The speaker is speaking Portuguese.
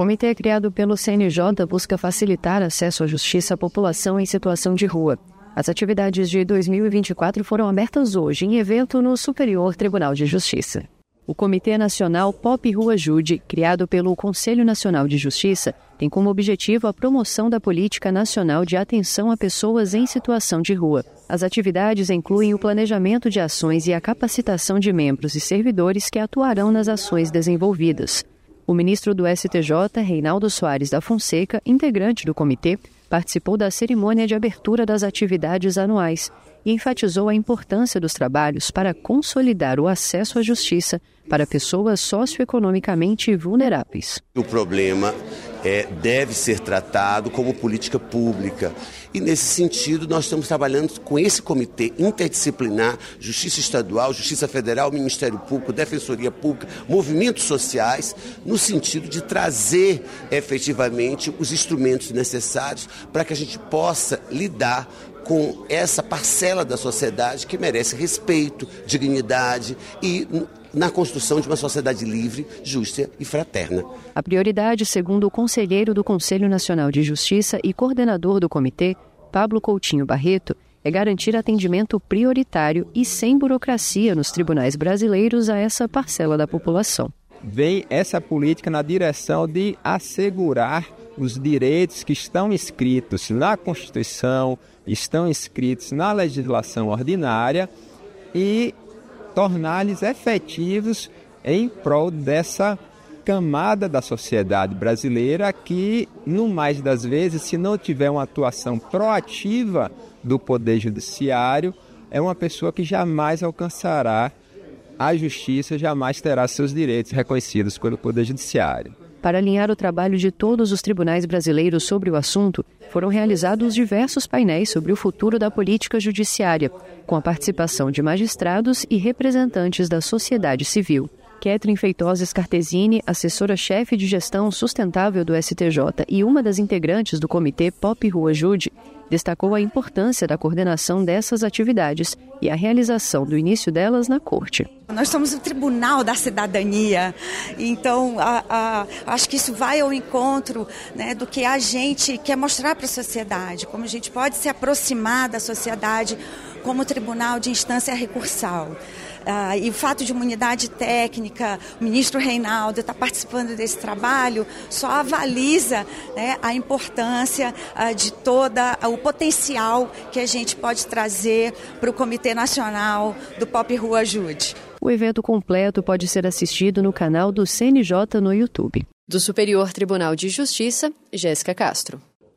comitê criado pelo CNJ busca facilitar acesso à justiça à população em situação de rua. As atividades de 2024 foram abertas hoje em evento no Superior Tribunal de Justiça. O Comitê Nacional Pop Rua Jude, criado pelo Conselho Nacional de Justiça, tem como objetivo a promoção da política nacional de atenção a pessoas em situação de rua. As atividades incluem o planejamento de ações e a capacitação de membros e servidores que atuarão nas ações desenvolvidas. O ministro do STJ, Reinaldo Soares da Fonseca, integrante do comitê, participou da cerimônia de abertura das atividades anuais e enfatizou a importância dos trabalhos para consolidar o acesso à justiça para pessoas socioeconomicamente vulneráveis. O problema é, deve ser tratado como política pública. E nesse sentido, nós estamos trabalhando com esse comitê interdisciplinar, Justiça Estadual, Justiça Federal, Ministério Público, Defensoria Pública, movimentos sociais, no sentido de trazer efetivamente os instrumentos necessários para que a gente possa lidar com essa parcela da sociedade que merece respeito, dignidade e na construção de uma sociedade livre, justa e fraterna. A prioridade, segundo o conselheiro do Conselho Nacional de Justiça e coordenador do comitê, Pablo Coutinho Barreto, é garantir atendimento prioritário e sem burocracia nos tribunais brasileiros a essa parcela da população. Vem essa política na direção de assegurar os direitos que estão escritos na Constituição, estão escritos na legislação ordinária e torná-los efetivos em prol dessa camada da sociedade brasileira que, no mais das vezes, se não tiver uma atuação proativa do Poder Judiciário, é uma pessoa que jamais alcançará a justiça, jamais terá seus direitos reconhecidos pelo Poder Judiciário. Para alinhar o trabalho de todos os tribunais brasileiros sobre o assunto, foram realizados diversos painéis sobre o futuro da política judiciária, com a participação de magistrados e representantes da sociedade civil. Ketrin Feitosa Scartesini, assessora-chefe de gestão sustentável do STJ e uma das integrantes do comitê Pop Rua Jude, destacou a importância da coordenação dessas atividades e a realização do início delas na Corte. Nós somos o Tribunal da Cidadania, então a, a, acho que isso vai ao encontro né, do que a gente quer mostrar para a sociedade, como a gente pode se aproximar da sociedade como tribunal de instância recursal. Ah, e o fato de unidade técnica, o ministro Reinaldo estar tá participando desse trabalho, só avaliza né, a importância ah, de toda o potencial que a gente pode trazer para o Comitê Nacional do Pop Rua Ajude. O evento completo pode ser assistido no canal do CNJ no YouTube. Do Superior Tribunal de Justiça, Jéssica Castro.